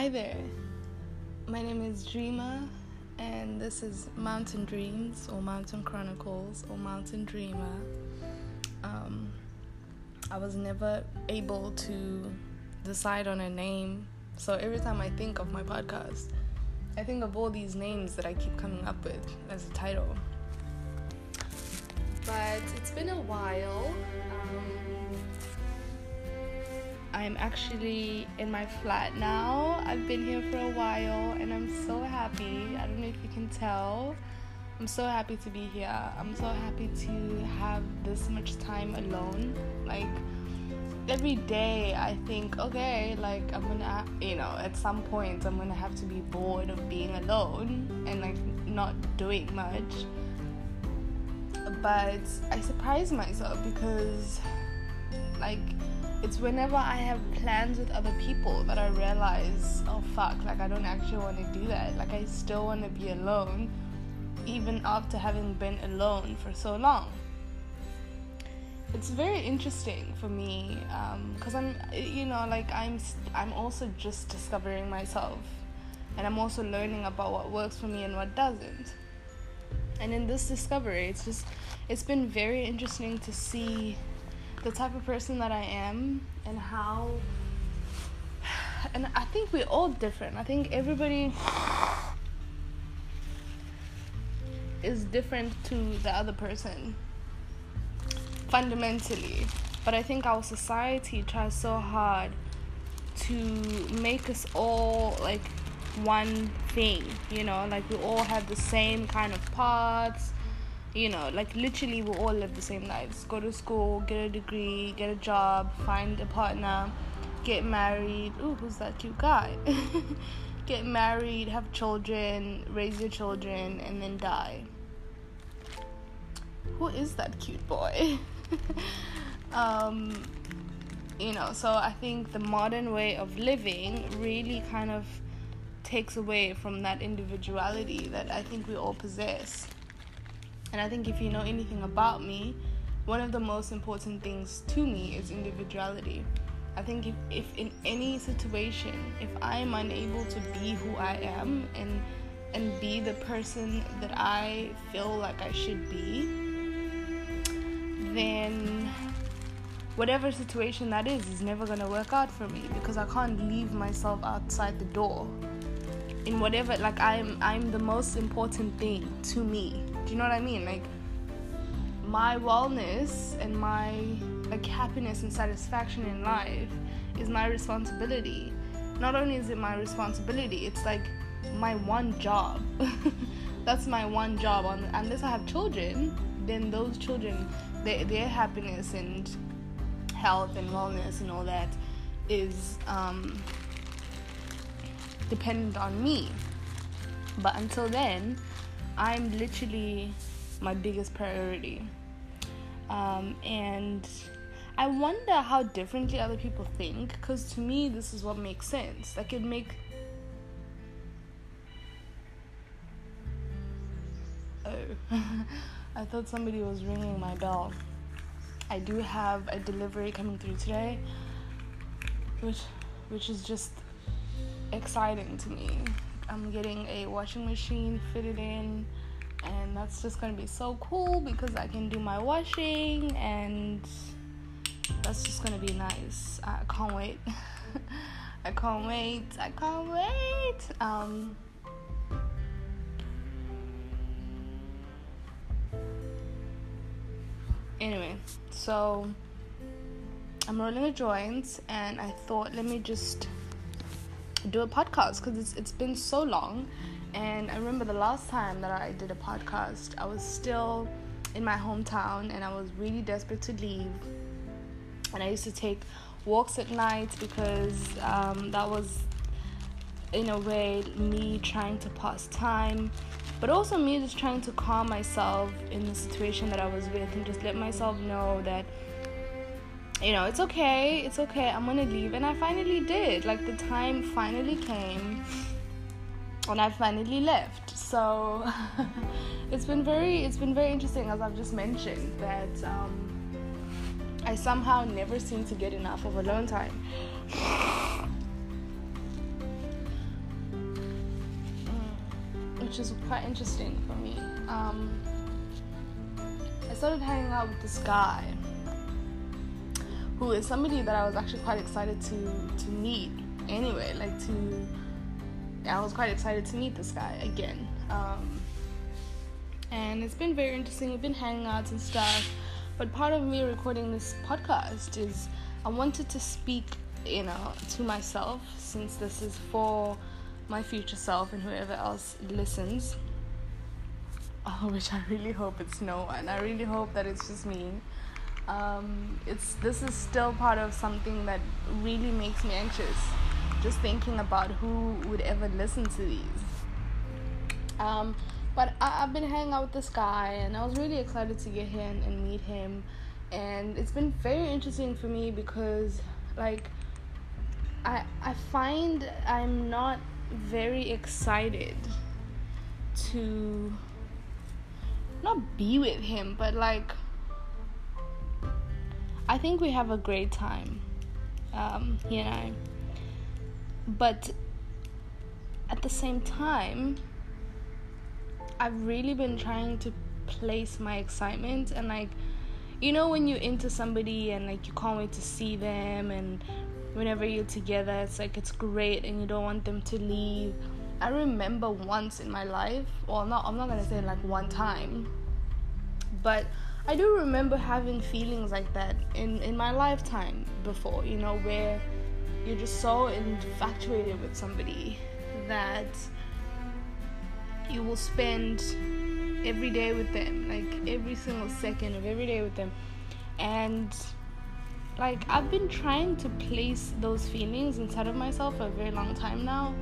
Hi there. My name is Dreamer, and this is Mountain Dreams or Mountain Chronicles or Mountain Dreamer. Um, I was never able to decide on a name, so every time I think of my podcast, I think of all these names that I keep coming up with as a title. But it's been a while. Um, I'm actually in my flat now. I've been here for a while and I'm so happy. I don't know if you can tell. I'm so happy to be here. I'm so happy to have this much time alone. Like, every day I think, okay, like I'm gonna, you know, at some point I'm gonna have to be bored of being alone and like not doing much. But I surprise myself because, like, it's whenever I have plans with other people that I realize, oh fuck, like I don't actually want to do that. Like I still want to be alone, even after having been alone for so long. It's very interesting for me because um, I'm, you know, like I'm, I'm also just discovering myself, and I'm also learning about what works for me and what doesn't. And in this discovery, it's just, it's been very interesting to see the type of person that I am and how and I think we're all different. I think everybody is different to the other person fundamentally. But I think our society tries so hard to make us all like one thing, you know, like we all have the same kind of parts you know, like literally we all live the same lives. Go to school, get a degree, get a job, find a partner, get married. Ooh, who's that cute guy? get married, have children, raise your children, and then die. Who is that cute boy? um, you know, so I think the modern way of living really kind of takes away from that individuality that I think we all possess. And I think if you know anything about me, one of the most important things to me is individuality. I think if, if in any situation, if I'm unable to be who I am and and be the person that I feel like I should be, then whatever situation that is is never gonna work out for me because I can't leave myself outside the door. In whatever like I'm I'm the most important thing to me do you know what I mean? Like my wellness and my like happiness and satisfaction in life is my responsibility. Not only is it my responsibility, it's like my one job. That's my one job. On unless I have children, then those children, their their happiness and health and wellness and all that is um, dependent on me. But until then, I'm literally my biggest priority. Um, and I wonder how differently other people think because to me, this is what makes sense. Like, it make Oh, I thought somebody was ringing my bell. I do have a delivery coming through today, which which is just exciting to me. I'm getting a washing machine fitted in and that's just gonna be so cool because I can do my washing and that's just gonna be nice. I can't wait. I can't wait. I can't wait. Um Anyway, so I'm rolling the joints, and I thought let me just do a podcast because it's, it's been so long. And I remember the last time that I did a podcast, I was still in my hometown and I was really desperate to leave. And I used to take walks at night because um, that was, in a way, me trying to pass time, but also me just trying to calm myself in the situation that I was with and just let myself know that you know, it's okay, it's okay, I'm gonna leave. And I finally did. Like, the time finally came, and I finally left. So, it's been very, it's been very interesting, as I've just mentioned, that um, I somehow never seem to get enough of alone time. which is quite interesting for me. Um, I started hanging out with this guy who is somebody that I was actually quite excited to to meet. Anyway, like to, I was quite excited to meet this guy again. Um, and it's been very interesting. We've been hanging out and stuff. But part of me recording this podcast is I wanted to speak, you know, to myself since this is for my future self and whoever else listens. Oh, which I really hope it's no one. I really hope that it's just me. Um, it's this is still part of something that really makes me anxious. Just thinking about who would ever listen to these. Um, but I, have been hanging out with this guy, and I was really excited to get him and meet him. And it's been very interesting for me because, like, I I find I'm not very excited to not be with him, but like I think we have a great time, um, he and I. But at the same time, I've really been trying to place my excitement and like you know when you're into somebody and like you can't wait to see them and whenever you're together it's like it's great and you don't want them to leave i remember once in my life well not i'm not gonna say like one time but i do remember having feelings like that in in my lifetime before you know where you're just so infatuated with somebody that you will spend every day with them, like every single second of every day with them. And like I've been trying to place those feelings inside of myself for a very long time now.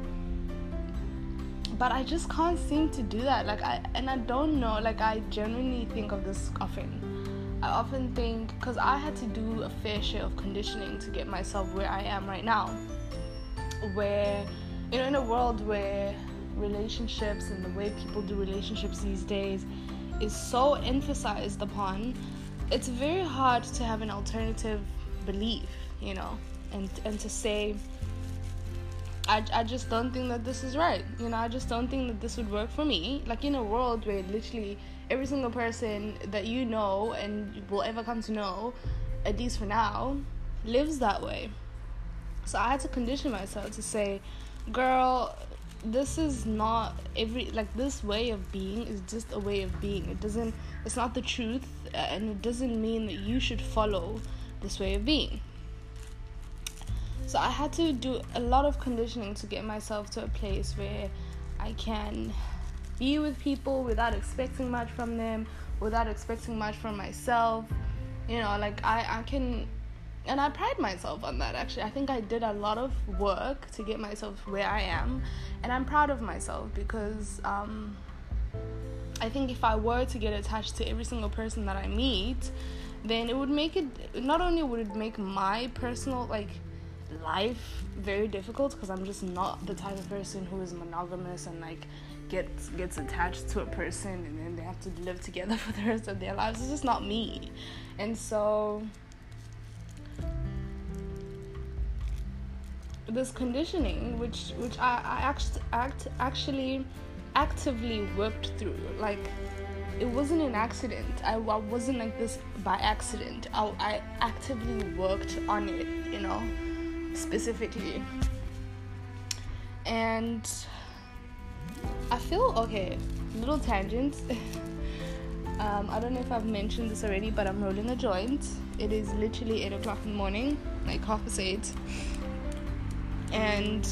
But I just can't seem to do that. Like I and I don't know, like I genuinely think of this often. I often think because I had to do a fair share of conditioning to get myself where I am right now. Where you know in a world where relationships and the way people do relationships these days is so emphasized upon, it's very hard to have an alternative belief, you know, and and to say I, I just don't think that this is right. You know, I just don't think that this would work for me. Like in a world where literally every single person that you know and will ever come to know, at least for now, lives that way. So I had to condition myself to say, girl, this is not every like this way of being is just a way of being it doesn't it's not the truth and it doesn't mean that you should follow this way of being so i had to do a lot of conditioning to get myself to a place where i can be with people without expecting much from them without expecting much from myself you know like i i can and I pride myself on that actually. I think I did a lot of work to get myself where I am, and I'm proud of myself because um, I think if I were to get attached to every single person that I meet, then it would make it not only would it make my personal like life very difficult because I'm just not the type of person who is monogamous and like gets gets attached to a person and then they have to live together for the rest of their lives. It's just not me, and so this conditioning which which I, I act, act actually actively worked through like it wasn't an accident. I, I wasn't like this by accident. I, I actively worked on it you know specifically. And I feel okay little tangent um, I don't know if I've mentioned this already but I'm rolling a joint. It is literally 8 o'clock in the morning like half past 8 and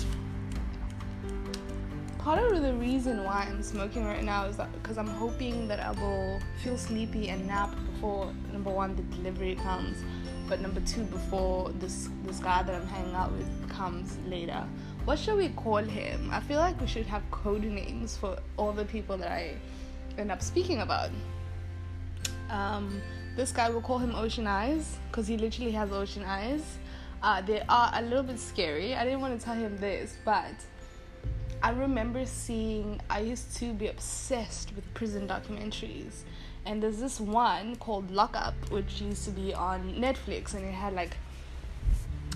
part of the reason why I'm smoking right now is that because I'm hoping that I will feel sleepy and nap before number one the delivery comes, but number two before this this guy that I'm hanging out with comes later. What should we call him? I feel like we should have code names for all the people that I end up speaking about. Um, this guy will call him Ocean Eyes because he literally has ocean eyes. Uh, they are a little bit scary. I didn't want to tell him this, but I remember seeing, I used to be obsessed with prison documentaries. And there's this one called Lockup, which used to be on Netflix, and it had like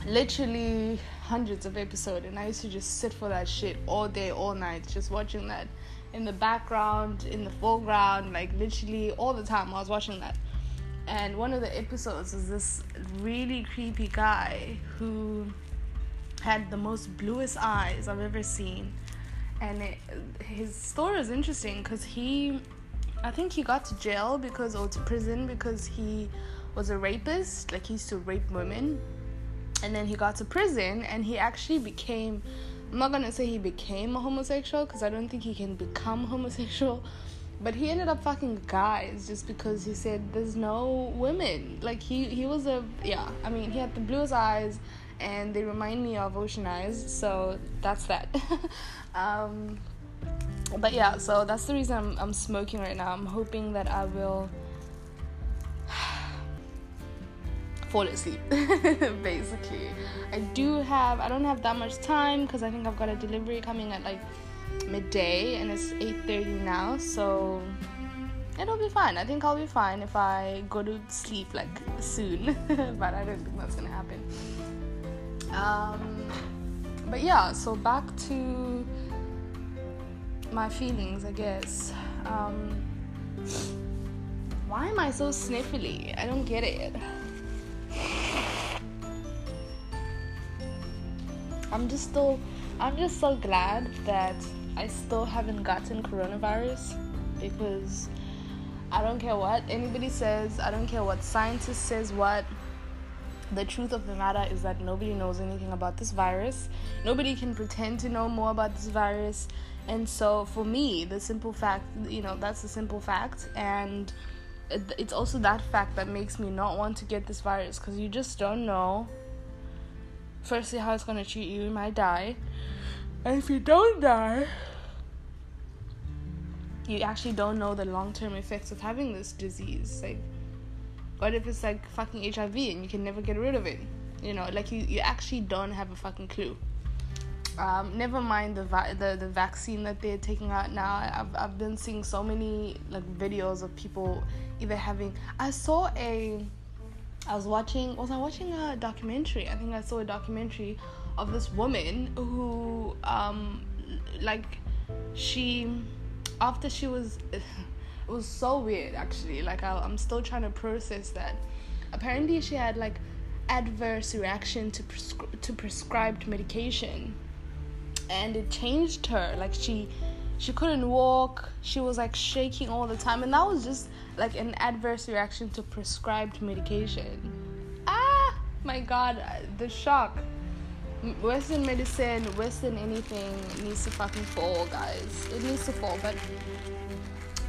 literally hundreds of episodes. And I used to just sit for that shit all day, all night, just watching that. in the background, in the foreground, like literally all the time. I was watching that. And one of the episodes is this really creepy guy who had the most bluest eyes I've ever seen. And it, his story is interesting because he, I think he got to jail because, or to prison because he was a rapist. Like he used to rape women. And then he got to prison and he actually became I'm not gonna say he became a homosexual because I don't think he can become homosexual, but he ended up fucking guys just because he said there's no women. Like he he was a yeah. I mean he had the bluest eyes, and they remind me of Ocean Eyes. So that's that. um, but yeah, so that's the reason I'm I'm smoking right now. I'm hoping that I will fall asleep basically. I do have i don't have that much time because i think i've got a delivery coming at like midday and it's 8.30 now so it'll be fine. I think i'll be fine if i go to sleep like soon. But i don't think that's gonna happen. Um, but yeah so back to my feelings i guess um, why am i so sniffly i don't get it I'm just still I'm just so glad that I still haven't gotten coronavirus because I don't care what anybody says, I don't care what scientist says what. The truth of the matter is that nobody knows anything about this virus. Nobody can pretend to know more about this virus. And so for me, the simple fact, you know, that's the simple fact and it's also that fact that makes me not want to get this virus because you just don't know firstly how it's going to treat you you might die and if you don't die you actually don't know the long-term effects of having this disease like what if it's like fucking hiv and you can never get rid of it you know like you, you actually don't have a fucking clue um, never mind the, vi- the the vaccine that they're taking out now. I've, I've been seeing so many like videos of people either having. I saw a. I was watching. Was I watching a documentary? I think I saw a documentary of this woman who, um, like, she, after she was, was so weird actually. Like I, I'm still trying to process that. Apparently, she had like adverse reaction to prescri- to prescribed medication. And it changed her. Like she she couldn't walk. She was like shaking all the time. And that was just like an adverse reaction to prescribed medication. Ah! My god the shock. Western medicine western anything needs to fucking fall guys. It needs to fall but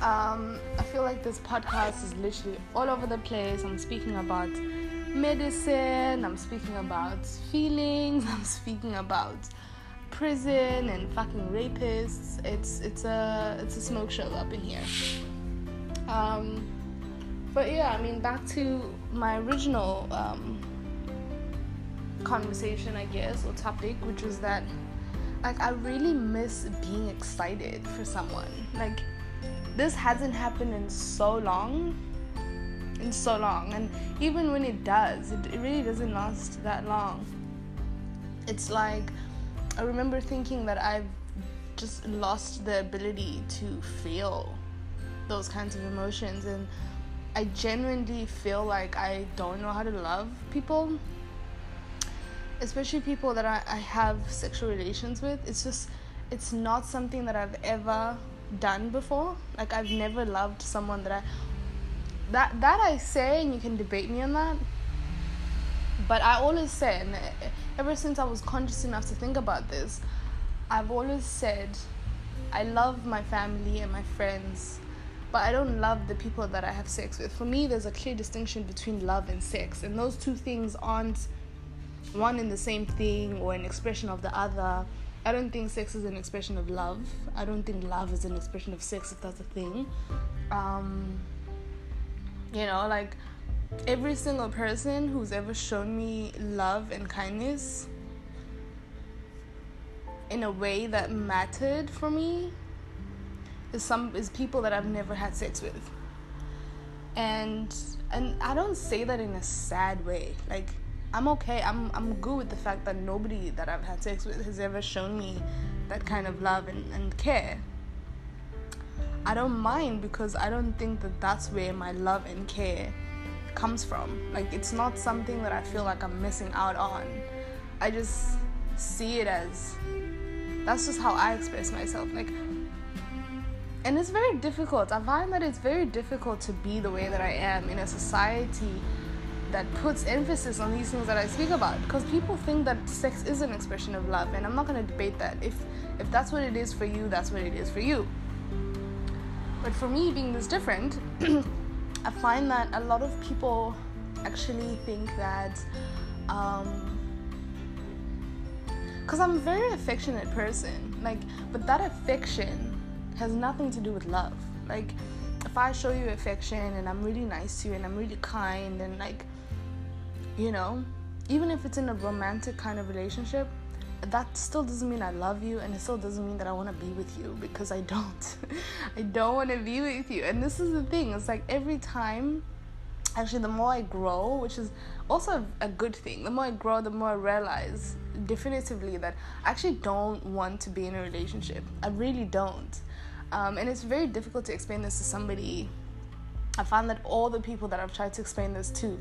um, I feel like this podcast is literally all over the place. I'm speaking about medicine, I'm speaking about feelings, I'm speaking about prison and fucking rapists. It's it's a it's a smoke show up in here. Um, but yeah, I mean, back to my original um, conversation, I guess, or topic, which was that like I really miss being excited for someone. Like this hasn't happened in so long, in so long, and even when it does, it, it really doesn't last that long. It's like I remember thinking that I've just lost the ability to feel those kinds of emotions. And I genuinely feel like I don't know how to love people especially people that I, I have sexual relations with. It's just it's not something that I've ever done before like I've never loved someone that I that that I say and you can debate me on that but I always say and ever since I was conscious enough to think about this, I've always said I love my family and my friends, but I don't love the people that I have sex with. For me, there's a clear distinction between love and sex, and those two things aren't one and the same thing or an expression of the other. I don't think sex is an expression of love. I don't think love is an expression of sex, if that's a thing. Um, you know, like every single person who's ever shown me love and kindness in a way that mattered for me is some is people that I've never had sex with. And and I don't say that in a sad way. Like I'm okay. I'm I'm good with the fact that nobody that I've had sex with has ever shown me that kind of love and, and care. I don't mind because I don't think that that's where my love and care comes from. Like, it's not something that I feel like I'm missing out on. I just see it as that's just how I express myself. Like, and it's very difficult. I find that it's very difficult to be the way that I am in a society that puts emphasis on these things that I speak about because people think that sex is an expression of love and I'm not going to debate that. If if that's what it is for you, that's what it is for you. But for me being this different, I find that a lot of people actually think that um cuz I'm a very affectionate person. Like but that affection has nothing to do with love. Like if I show you affection and I'm really nice to you and I'm really kind and like you know, even if it's in a romantic kind of relationship, that still doesn't mean I love you and it still doesn't mean that I want to be with you because I don't. I don't want to be with you. And this is the thing. It's like every time actually the more I grow, which is also a good thing. The more I grow, the more I realize definitively that I actually don't want to be in a relationship. I really don't. Um, and it's very difficult to explain this to somebody. I find that all the people that I've tried to explain this to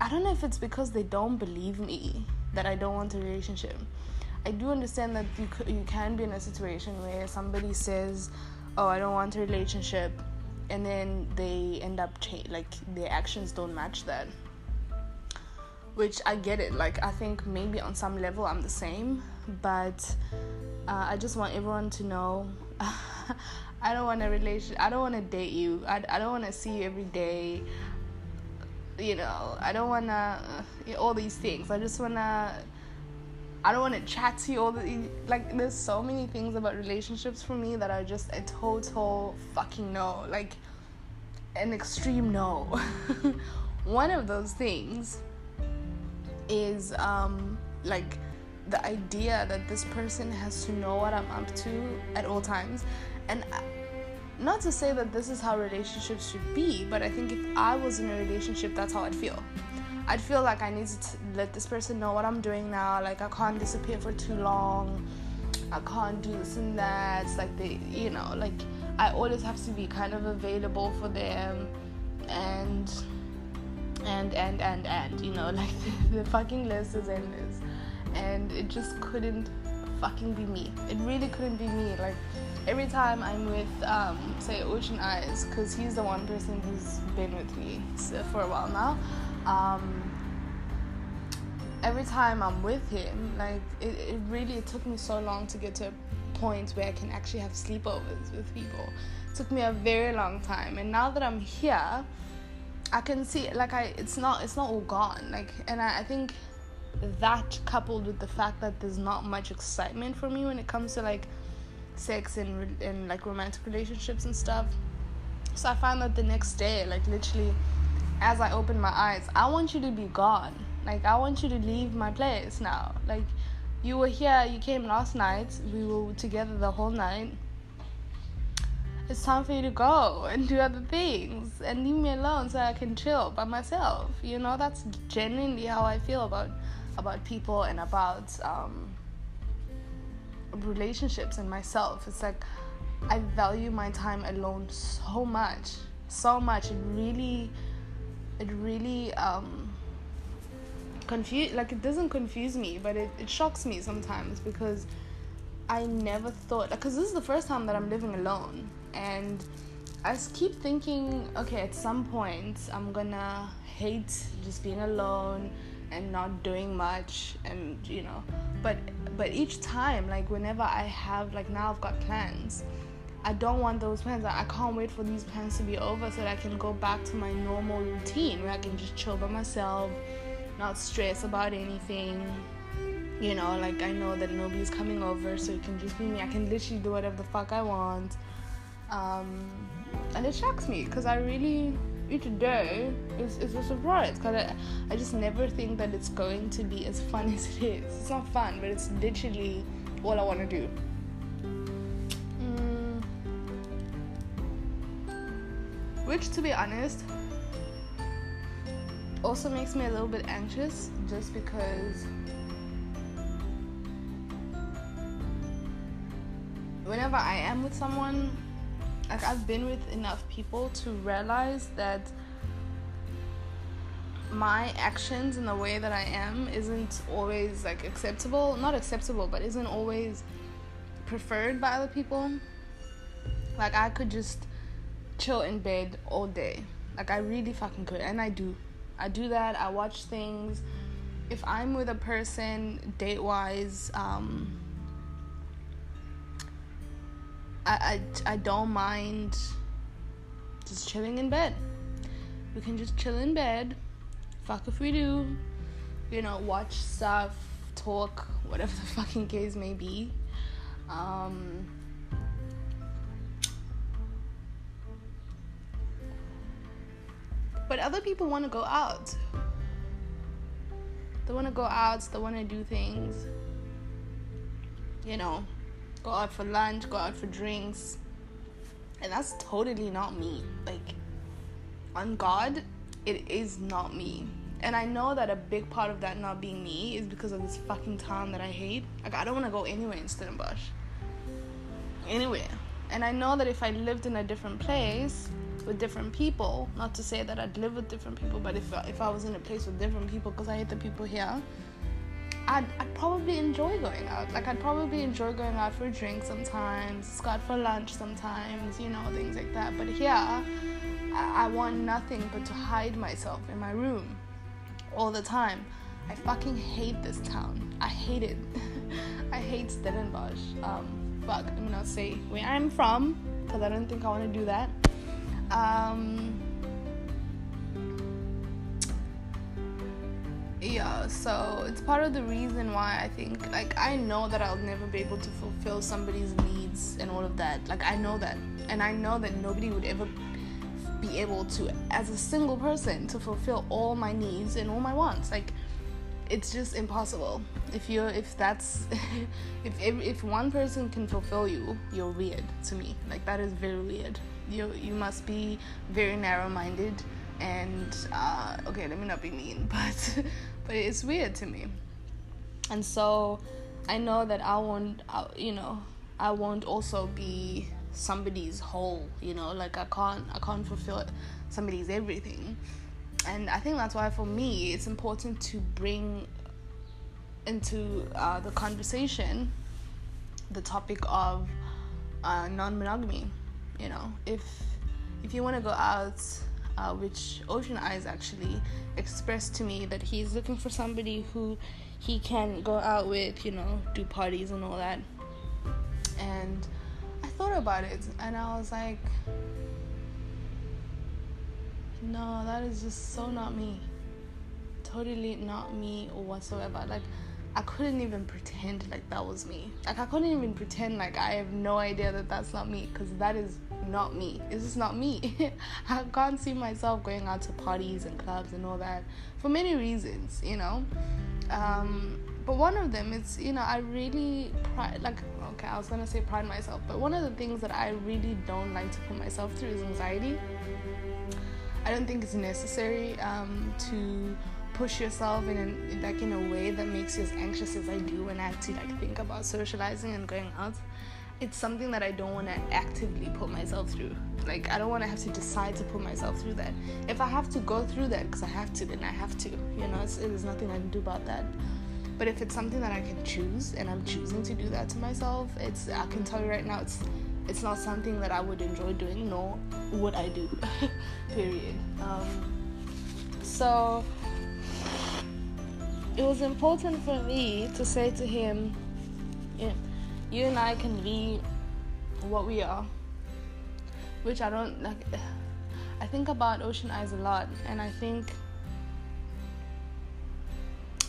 I don't know if it's because they don't believe me that I don't want a relationship. I do understand that you you can be in a situation where somebody says, "Oh, I don't want a relationship," and then they end up cha- like their actions don't match that. Which I get it. Like I think maybe on some level I'm the same, but uh, I just want everyone to know. I don't want a relation. I don't want to date you. I, I don't want to see you every day you know, I don't want to, uh, all these things. I just want to, I don't want to chat to you all the, like, there's so many things about relationships for me that are just a total fucking no. Like, an extreme no. One of those things is, um, like, the idea that this person has to know what I'm up to at all times. And not to say that this is how relationships should be, but I think if I was in a relationship, that's how I'd feel. I'd feel like I need to let this person know what I'm doing now. Like I can't disappear for too long. I can't do this and that. It's like they, you know, like I always have to be kind of available for them, and and and and and you know, like the, the fucking list is endless, and it just couldn't fucking be me. It really couldn't be me. Like every time I'm with, um, say, Ocean Eyes, because he's the one person who's been with me for a while now. Um, every time I'm with him, like it, it really it took me so long to get to a point where I can actually have sleepovers with people. It took me a very long time, and now that I'm here, I can see like I it's not it's not all gone. Like, and I, I think that coupled with the fact that there's not much excitement for me when it comes to like sex and and like romantic relationships and stuff. So I found that the next day, like literally, as I opened my eyes, I want you to be gone. Like I want you to leave my place now. Like you were here, you came last night, we were together the whole night. It's time for you to go and do other things and leave me alone so I can chill by myself. You know, that's genuinely how I feel about about people and about um, relationships and myself. It's like I value my time alone so much, so much. It really, it really um, confuse. Like it doesn't confuse me, but it, it shocks me sometimes because I never thought. Because this is the first time that I'm living alone, and I keep thinking, okay, at some point I'm gonna hate just being alone and not doing much and you know but but each time like whenever i have like now i've got plans i don't want those plans. I can't wait for these plans to be over so that i can go back to my normal routine where i can just chill by myself not stress about anything. You know like i know that nobody's coming over so it can just be me. I can literally do whatever the fuck i want. Um, and it shocks me because i really each day is, is a surprise because I, I just never think that it's going to be as fun as it is. It's not fun, but it's literally all I want to do. Mm. Which, to be honest, also makes me a little bit anxious just because whenever I am with someone, like I've been with enough people to realize that my actions and the way that I am isn't always like acceptable, not acceptable, but isn't always preferred by other people. Like I could just chill in bed all day. Like I really fucking could and I do. I do that. I watch things. If I'm with a person date wise, um I, I, I don't mind just chilling in bed. We can just chill in bed fuck if we do, you know, watch stuff, talk, whatever the fucking case may be. Um, but other people want to go out. They want to go out, they want to do things. You know, go out for lunch, go out for drinks. And that's totally not me. Like, on God, it is not me. And I know that a big part of that not being me is because of this fucking town that I hate. Like, I don't want to go anywhere in Stellenbosch. Anywhere. And I know that if I lived in a different place with different people, not to say that I'd live with different people, but if, if I was in a place with different people, because I hate the people here, I'd, I'd probably enjoy going out. Like, I'd probably enjoy going out for a drink sometimes, go out for lunch sometimes, you know, things like that. But here, I, I want nothing but to hide myself in my room all the time. I fucking hate this town. I hate it. I hate Stellenbosch. Um, fuck, I'm gonna say where I'm from, because I don't think I want to do that. Um, yeah, so it's part of the reason why I think, like, I know that I'll never be able to fulfill somebody's needs and all of that. Like, I know that. And I know that nobody would ever be able to as a single person to fulfill all my needs and all my wants. Like it's just impossible. If you if that's if, if one person can fulfill you you're weird to me. Like that is very weird. You you must be very narrow-minded and uh, okay let me not be mean but but it's weird to me. And so i know that i won't you know i won't also be somebody's whole you know like i can't i can't fulfill somebody's everything. And i think that's why for me it's important to bring into uh, the conversation the topic of uh, non-monogamy you know. If if you want to go out uh, which ocean eyes actually expressed to me that he's looking for somebody who he can go out with you know do parties and all that and I thought about it and I was like, no, that is just so not me. Totally not me whatsoever. Like, I couldn't even pretend like that was me. Like, I couldn't even pretend like I have no idea that that's not me because that is not me. It's just not me. I can't see myself going out to parties and clubs and all that for many reasons, you know. Um, but one of them is, you know, I really pride, like, okay, I was gonna say pride myself, but one of the things that I really don't like to put myself through is anxiety. I don't think it's necessary um, to push yourself in an, like in a way that makes you as anxious as I do when I have to like think about socializing and going out. It's something that I don't want to actively put myself through. Like I don't want to have to decide to put myself through that. If I have to go through that because I have to, then I have to. You know, there's nothing I can do about that. But if it's something that I can choose and I'm choosing to do that to myself, it's I can tell you right now it's it's not something that I would enjoy doing, nor would I do. Period. Um, so it was important for me to say to him, yeah, you and I can be what we are. Which I don't like I think about Ocean Eyes a lot and I think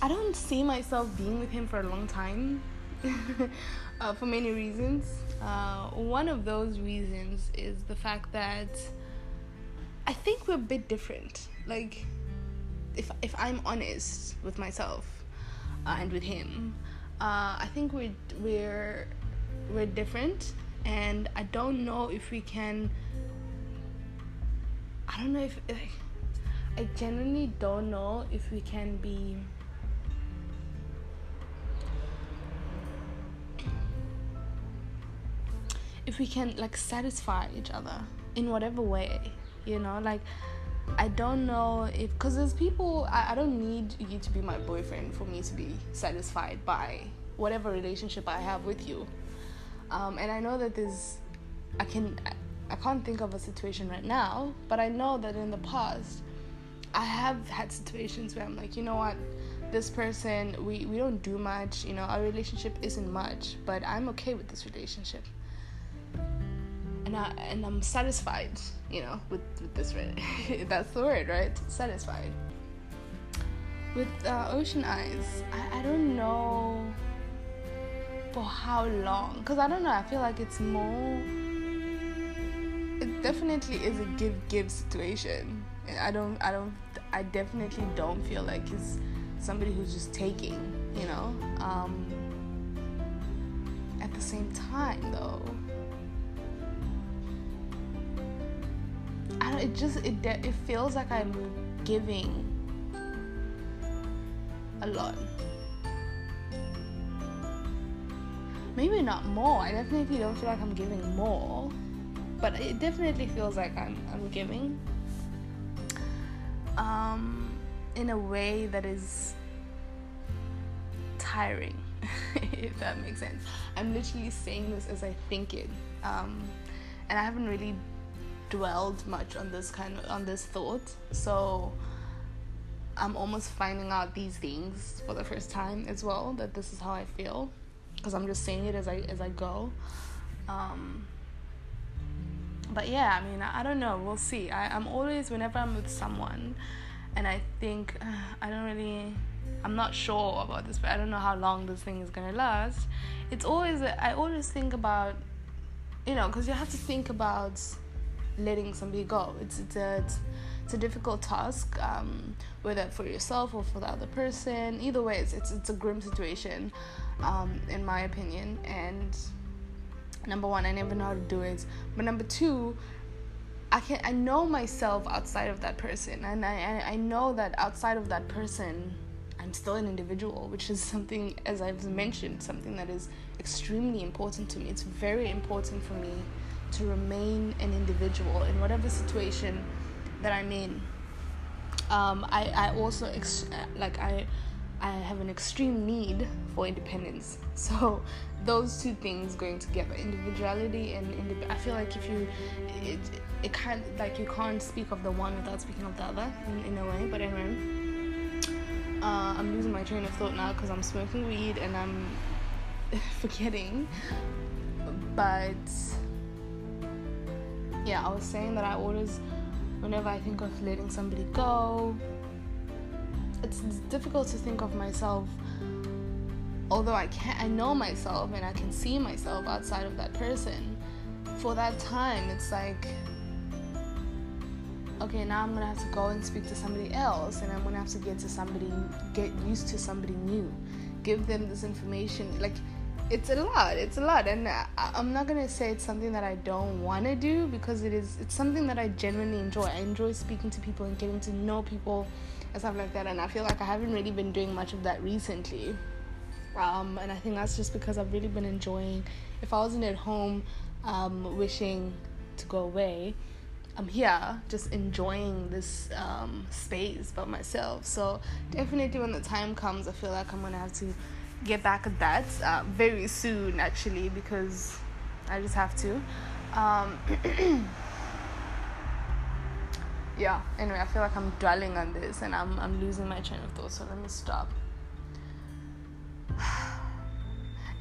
I don't see myself being with him for a long time uh, for many reasons. Uh, one of those reasons is the fact that I think we're a bit different. Like, if, if I'm honest with myself uh, and with him, uh, I think we're, we're, we're different, and I don't know if we can. I don't know if. Like, I genuinely don't know if we can be if we can like satisfy each other in whatever way you know like I don't know if because there's people I, I don't need you to be my boyfriend for me to be satisfied by whatever relationship I have with you. Um, and I know that there's I can I can't think of a situation right now, but I know that in the past I have had situations where I'm like, you know what, this person we, we don't do much, you know, our relationship isn't much, but I'm okay with this relationship and I and I'm satisfied, you know, with, with this. That's the word, right? Satisfied. With uh, Ocean Eyes, I, I don't know for how long, because I don't know. I feel like it's more. It definitely is a give give situation. I don't. I don't. I definitely don't feel like he's somebody who's just taking. You know. Um, at the same time, though I don't, it just it it feels like I'm giving a lot. Maybe not more. I definitely don't feel like I'm giving more, but it definitely feels like I'm I'm giving. Um, in a way that is tiring, if that makes sense. I'm literally saying this as I think it, um, and I haven't really dwelled much on this kind of on this thought. So i'm almost finding out these things for the first time as well that this is how i feel. Because i'm just saying it as i as i go. Um, but yeah i mean I, I, don't know. We'll see. I, i'm always whenever i'm with someone and i think uh, i don't really i'm not sure about this but i don't know how long this thing is gonna last. It's always i always think about you know because you have to think about letting somebody go. It's it's a it's, it's a difficult task, um, whether for yourself or for the other person. Either way, it's it's, it's a grim situation, um, in my opinion. And number one, I never know how to do it. But number two, I can I know myself outside of that person, and I I know that outside of that person. I'm still an individual, which is something, as I've mentioned, something that is extremely important to me. It's very important for me to remain an individual in whatever situation that I'm in. Um, I, I also ex- like I I have an extreme need for independence. So those two things going together, individuality and I feel like if you it it can't like you can't speak of the one without speaking of the other in, in a way. But anyway, uh, I'm losing my train of thought now because I'm smoking weed and I'm forgetting. But yeah, I was saying that I always, whenever I think of letting somebody go, it's, difficult to think of myself. Although I can, I know myself and I can see myself outside of that person. For that time, it's like, okay, now I'm gonna have to go and speak to somebody else, and I'm gonna have to get to somebody, get used to somebody new, give them this information, like it's a lot it's a lot and I, i'm not gonna say it's something that i don't want to do because it is it's something that i genuinely enjoy i enjoy speaking to people and getting to know people and stuff like that and i feel like i haven't really been doing much of that recently um, and i think that's just because i've really been enjoying if i wasn't at home um, wishing to go away I'm here just enjoying this um, space by myself. So definitely when the time comes, I feel like I'm gonna have to get back at that uh, very soon, actually, because I just have to. Um, yeah. Anyway, I feel like I'm dwelling on this and I'm I'm losing my train of thought. So let me stop.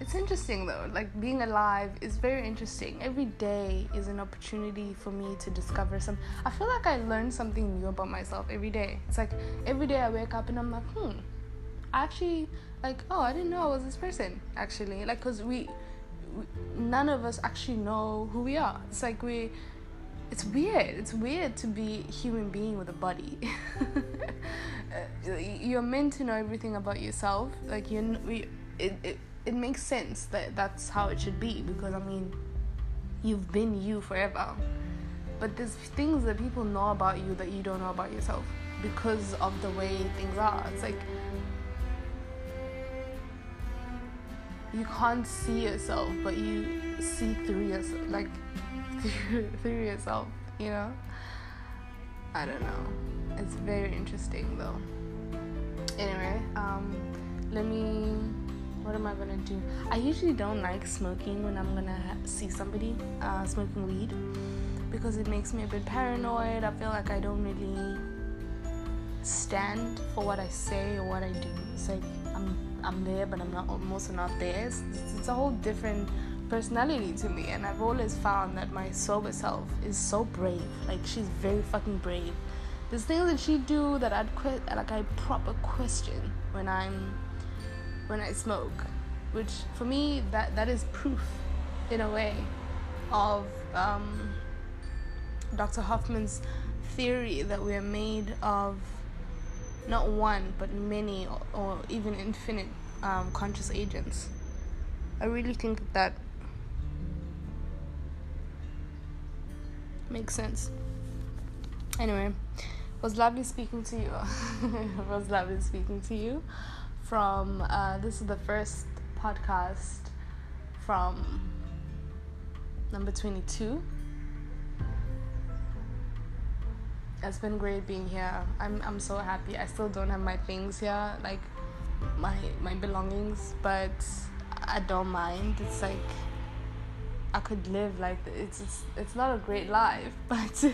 It's interesting though, like being alive is very interesting. Every day is an opportunity for me to discover some. I feel like I learn something new about myself every day. It's like every day I wake up and I'm like, hmm, I actually like oh i didn't know i was this person actually. Like because we, we, none of us actually know who we are. It's like we it's weird. It's weird to be a human being with a body. Uh, you're meant to know everything about yourself. Like you we it, it it makes sense that that's how it should be because i mean you've been you forever. But there's things that people know about you that you don't know about yourself because of the way things are. It's like you can't see yourself, but you see through yourself, like through yourself, you know? I don't know. It's very interesting though. Anyway, um, let me. What am I gonna do? I usually don't like smoking when I'm gonna ha- see somebody uh, smoking weed because it makes me a bit paranoid. I feel like I don't really stand for what I say or what I do. It's like I'm there, but I'm not. Also not there. It's, it's a whole different personality to me, and I've always found that my sober self is so brave. Like she's very fucking brave. There's things that she do that I'd que- like I proper question when I'm when I smoke, which for me that that is proof, in a way, of um, Dr. Hoffman's theory that we are made of not one, but many or, or even infinite um, conscious agents. I really think that, that makes sense. Anyway, it was lovely speaking to you. it was lovely speaking to you from uh, this is the first podcast from number 22 It's been great being here. I'm I'm so happy. I still don't have my things here, like my my belongings, but I don't mind. It's like I could live like it's it's, it's not a great life, but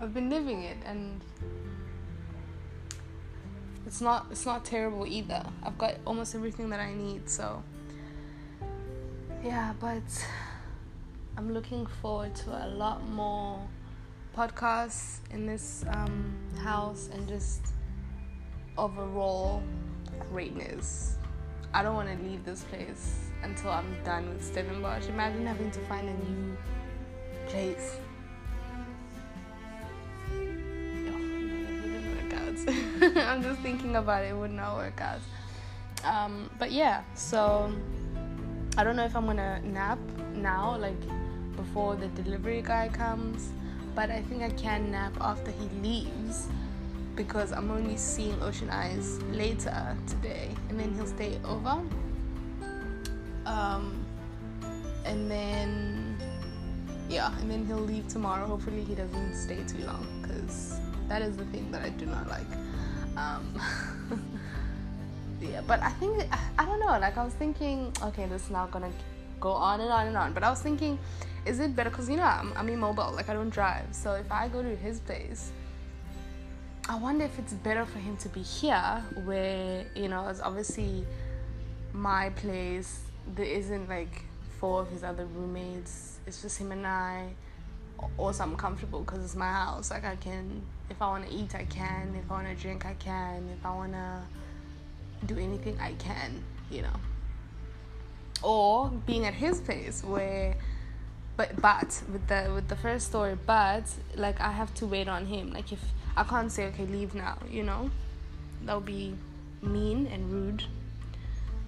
I've been living it and it's not it's not terrible either. I've got almost everything that I need, so yeah, but I'm looking forward to a lot more podcasts in this um, house and just overall greatness. I don't want to leave this place until I'm done with Stellenbosch. Imagine having to find a new place. I'm just thinking about it, it would not work out. Um, but yeah, so I don't know if I'm gonna nap now, like before the delivery guy comes but I think I can nap after he leaves because I'm only seeing Ocean Eyes later today, and then he'll stay over. Um, and then yeah, and then he'll leave tomorrow. Hopefully, he doesn't stay too long because that is the thing that I do not like. Um, yeah, but I think I don't know. Like I was thinking, okay, this is not gonna go on and on and on. But I was thinking is it better? Because you know I'm, I'm immobile like i don't drive. So if i go to his place i wonder if it's better for him to be here where you know it's obviously my place there isn't like four of his other roommates. It's just him and i also i'm comfortable because it's my house. Like i can if i want to eat i can. If i want to drink i can. If i want to do anything i can you know. Or being at his place where but but with the with the first story but like i have to wait on him. Like if i can't say okay leave now you know? That would be mean and rude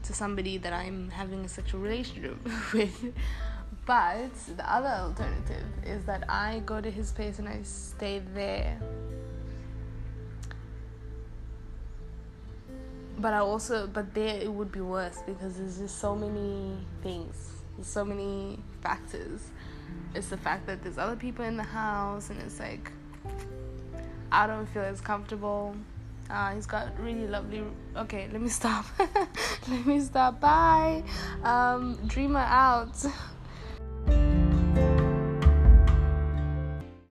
to somebody that i'm having a sexual relationship with. But the other alternative is that i go to his place and i stay there. But i also but there it would be worse because there's just so many things. So many factors it's the fact that there's other people in the house and it's like I don't feel as comfortable. Uh, he's got really lovely. Okay, let me stop. let me stop. Bye. Um, dreamer out.